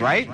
right?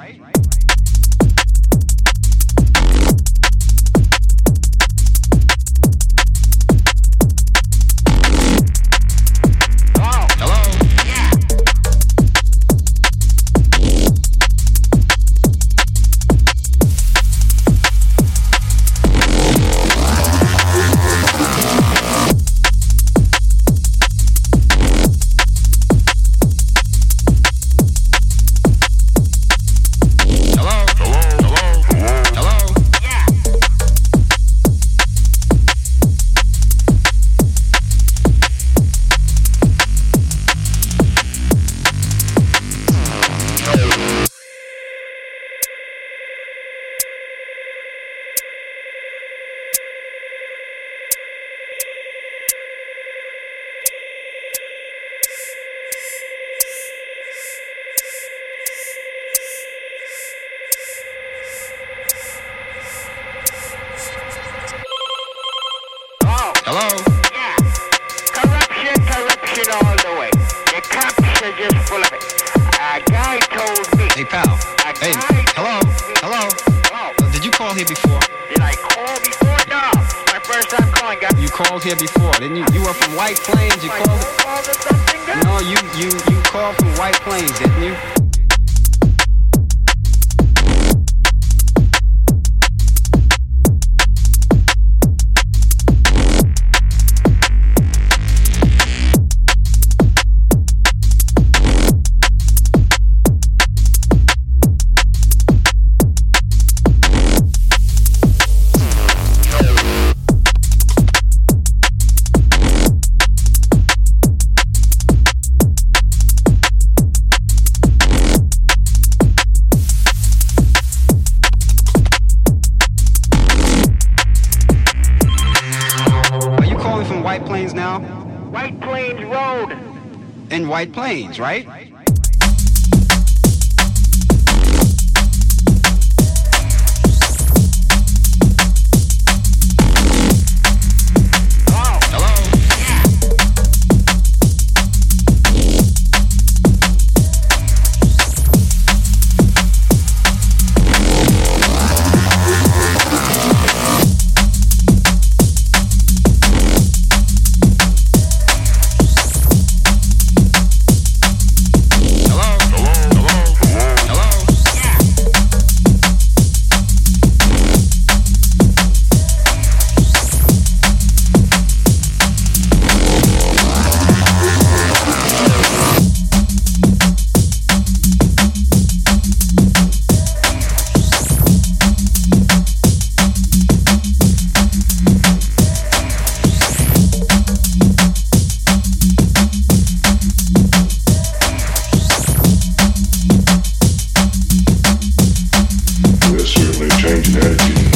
Certainly changing attitude.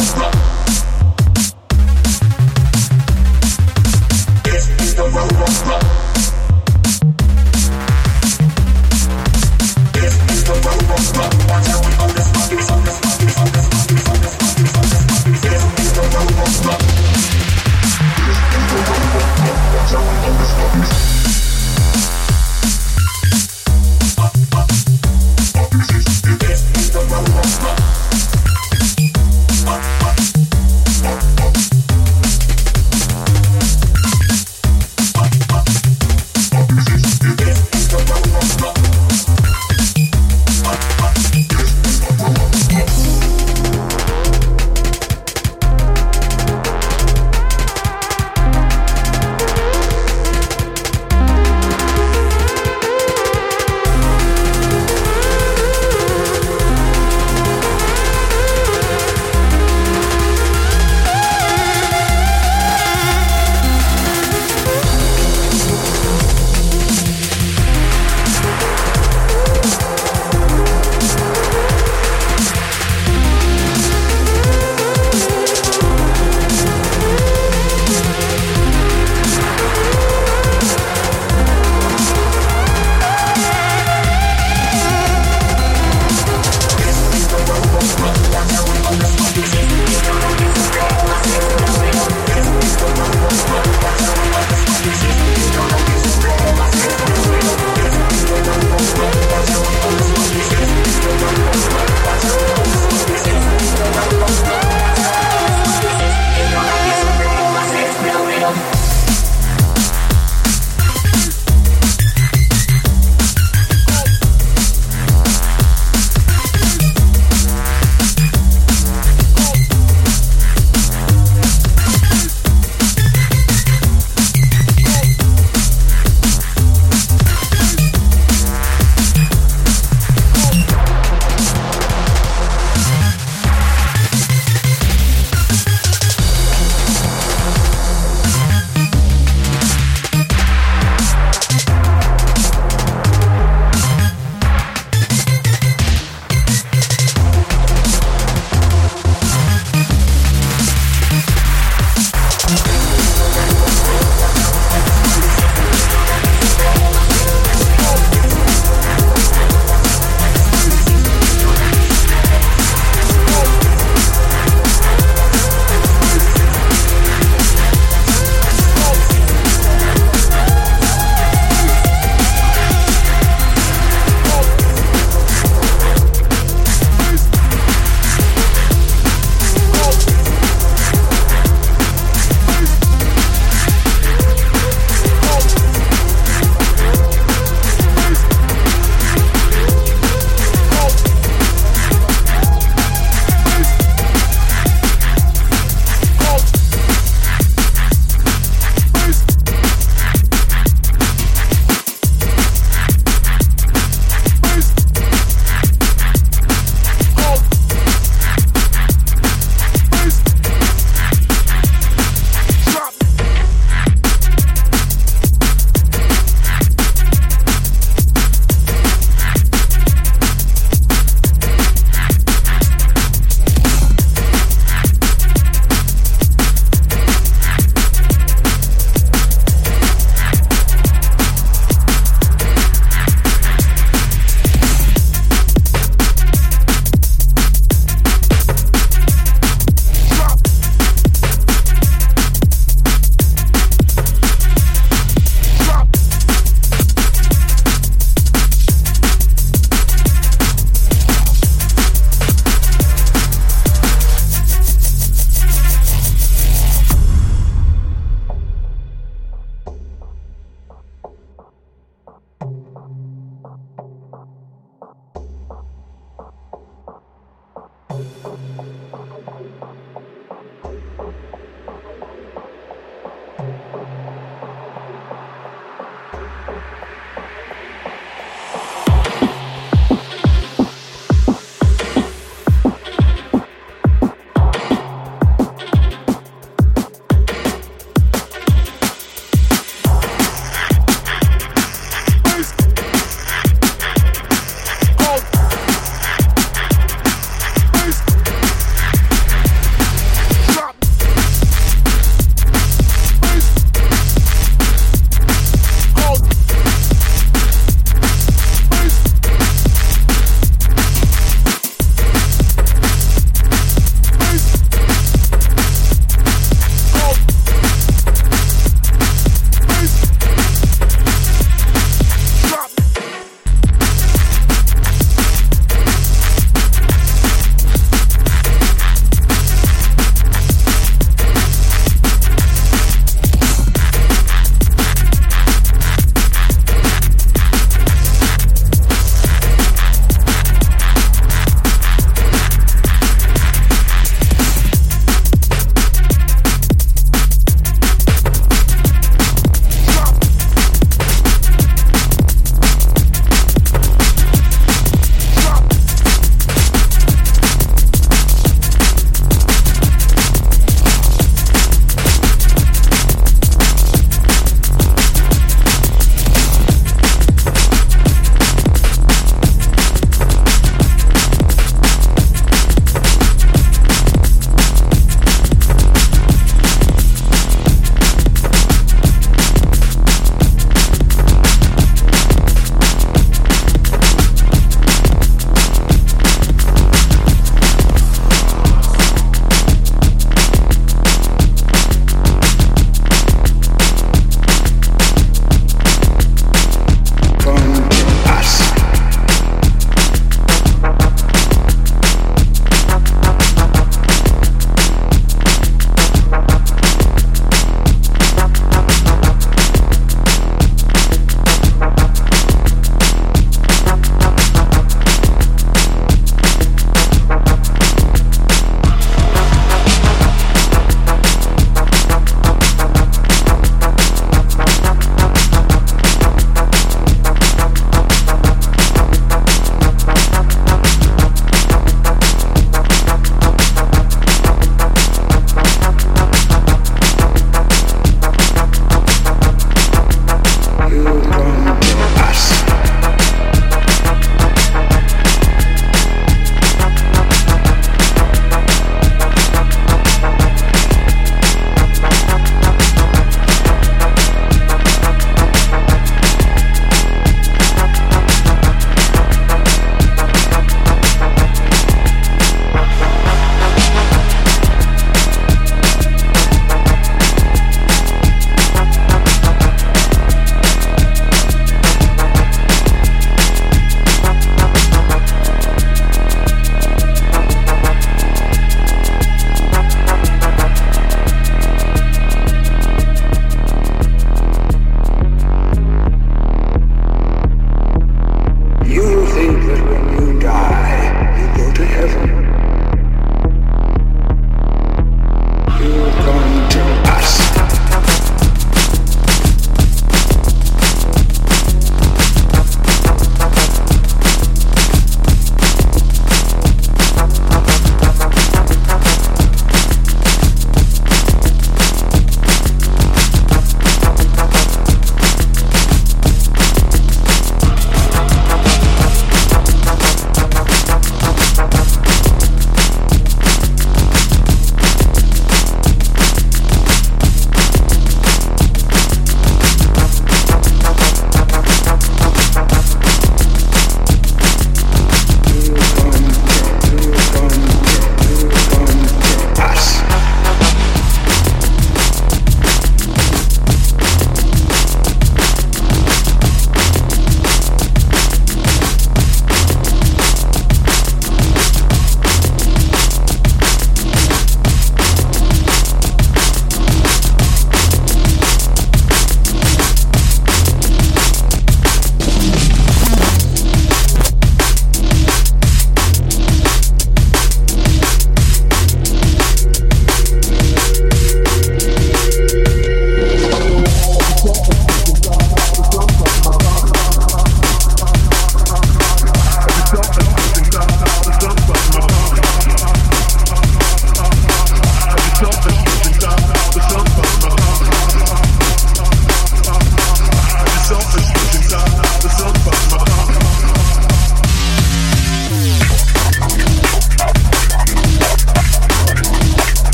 This is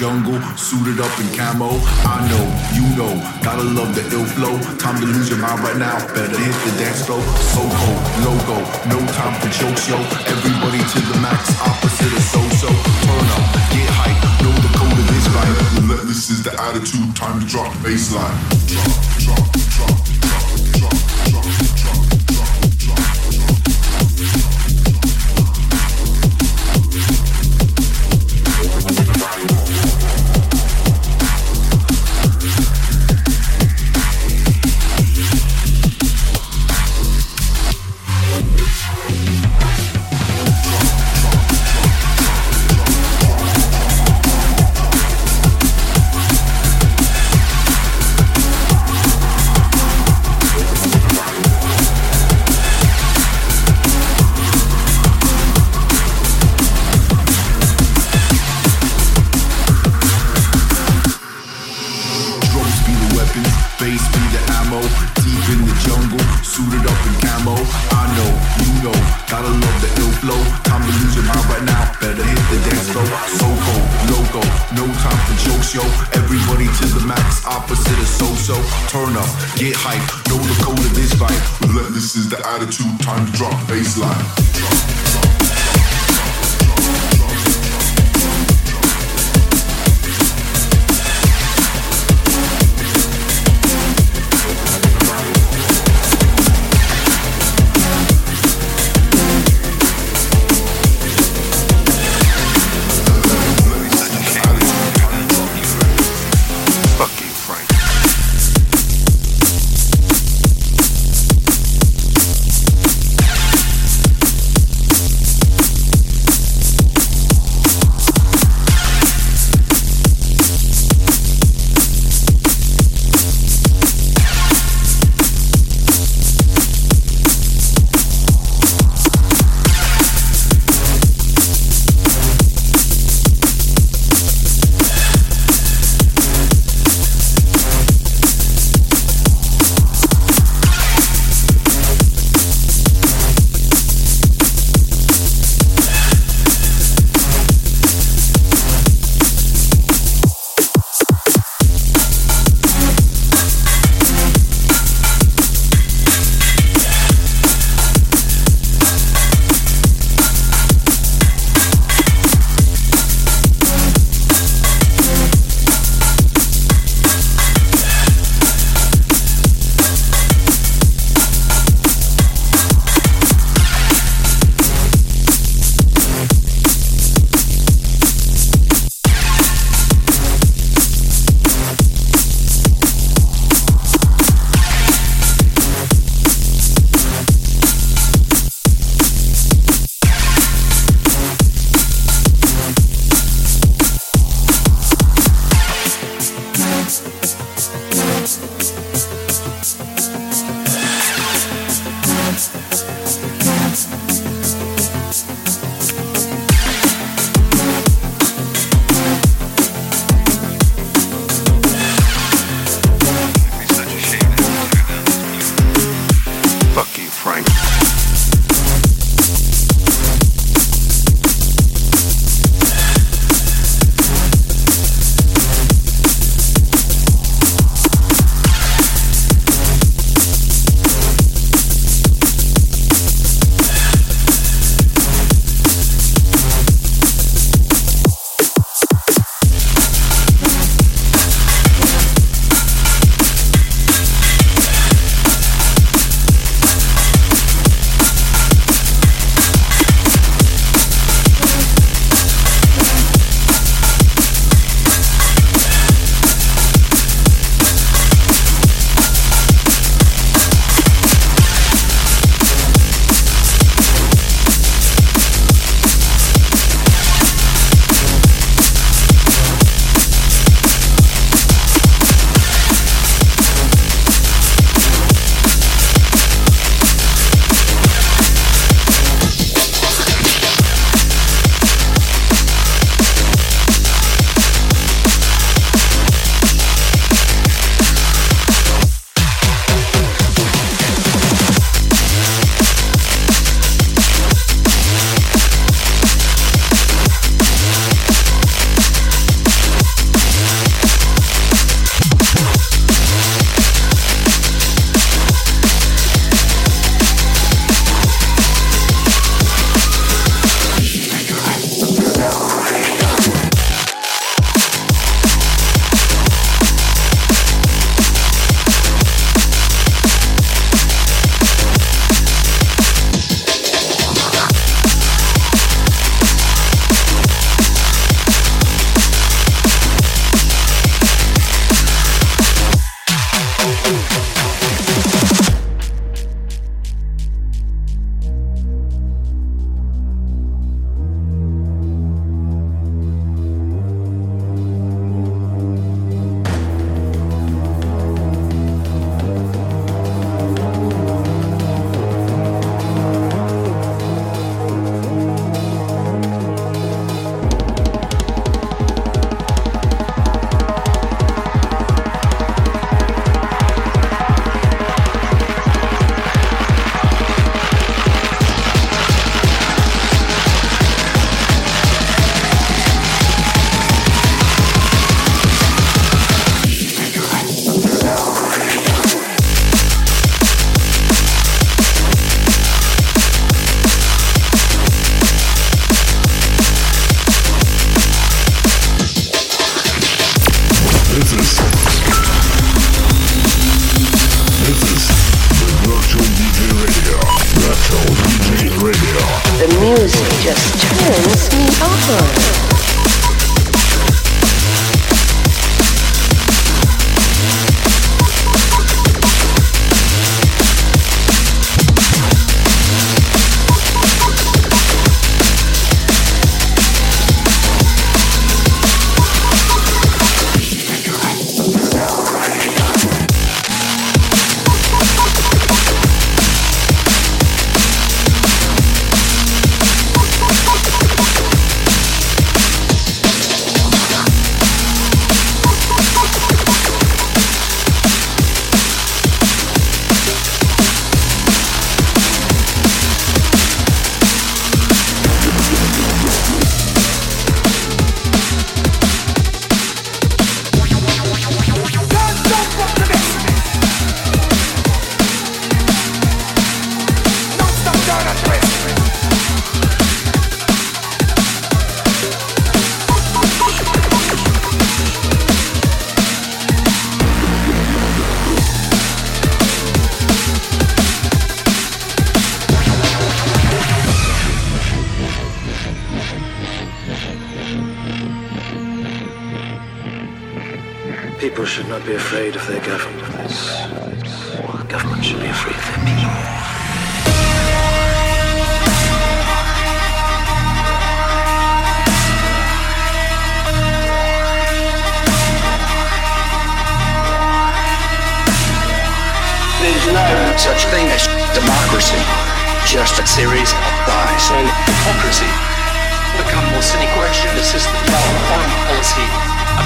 jungle, suited up in camo. I know, you know, gotta love the ill flow. Time to lose your mind right now, better hit the dance floor. So cold, logo, no time for jokes, yo. Everybody to the max, opposite of so-so. Turn up, get hype, know the code of this vibe. Relentless is the attitude, time to drop the bassline. Get hype, know the code of this vibe. Relentless is the attitude, time to drop bassline.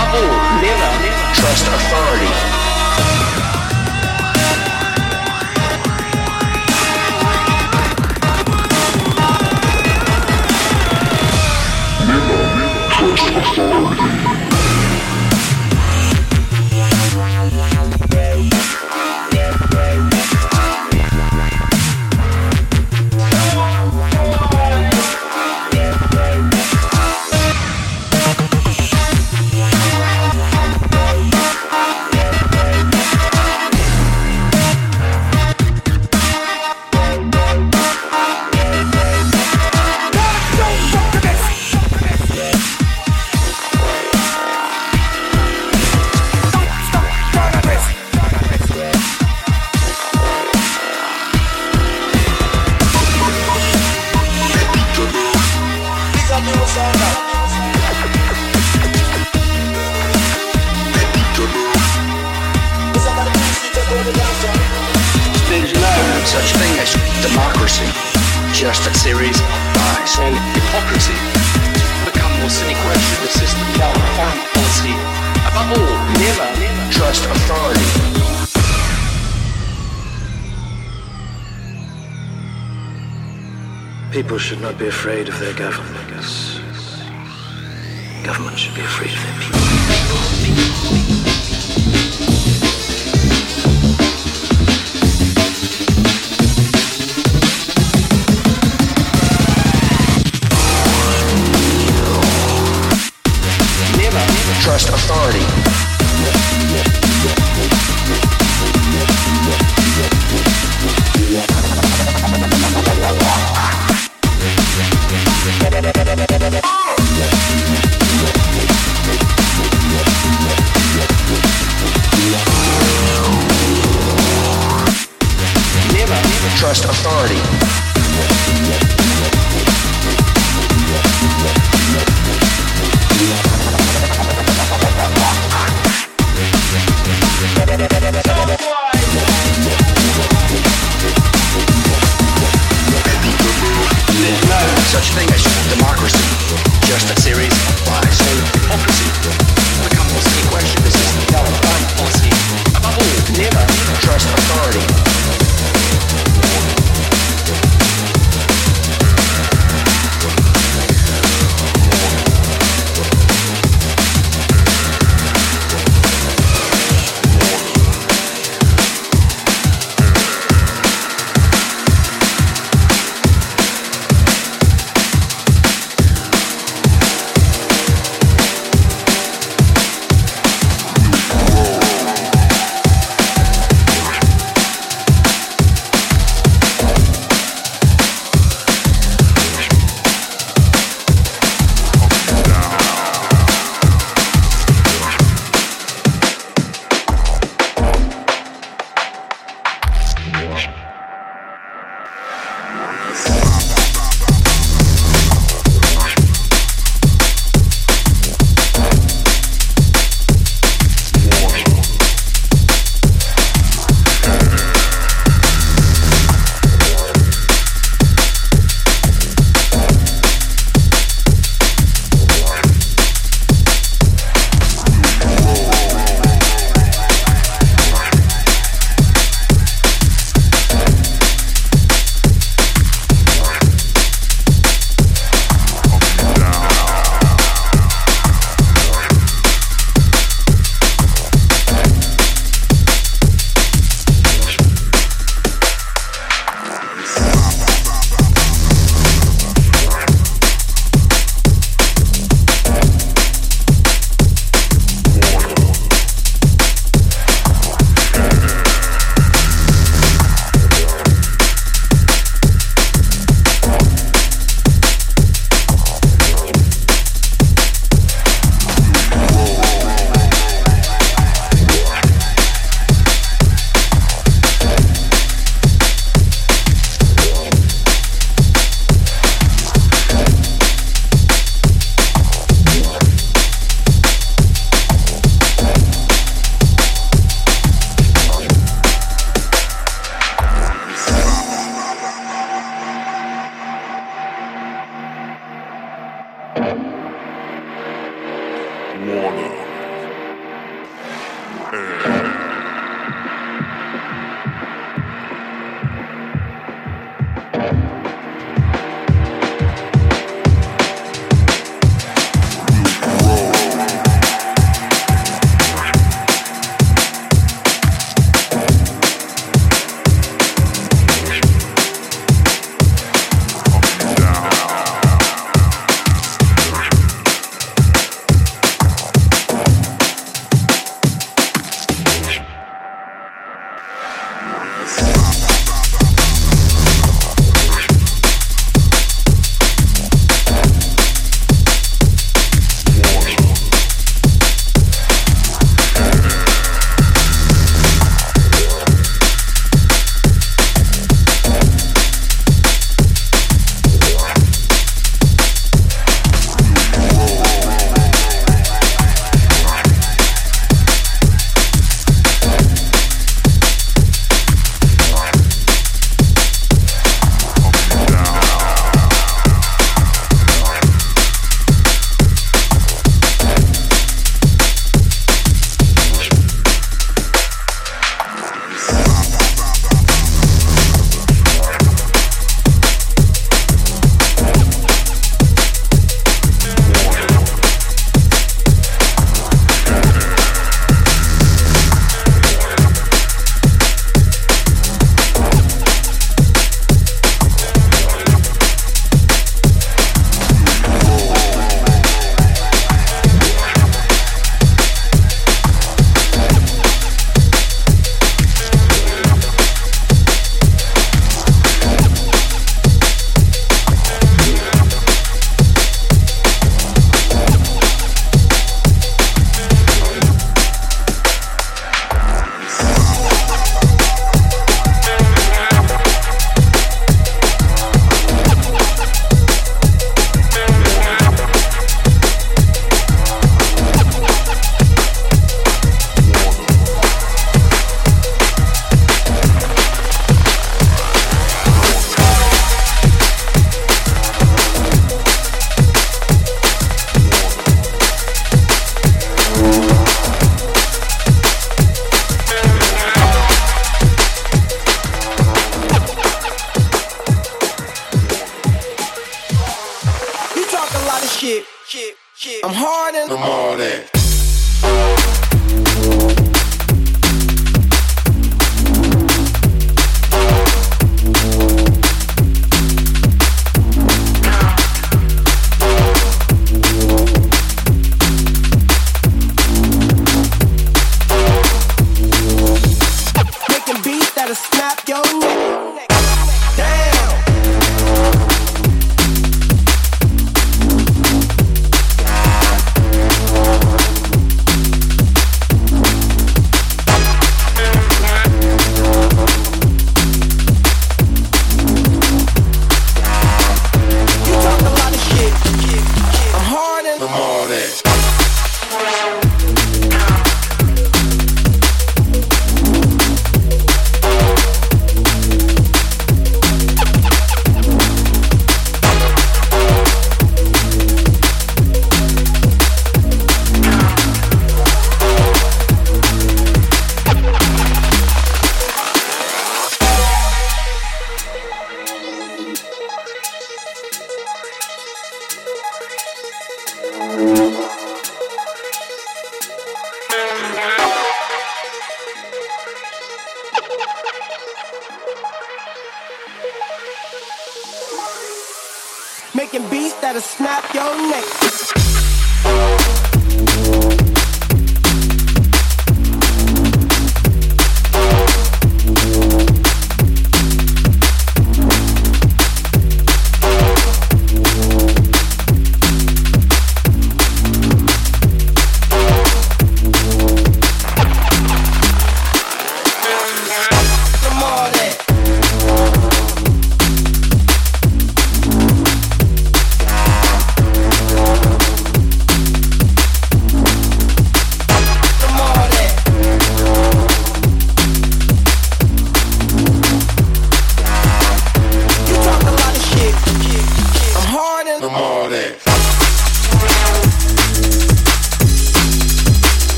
Never, never trust authority.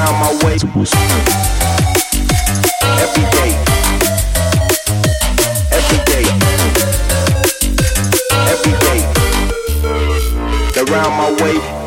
around my way every day. Every day. Every day. Around my way.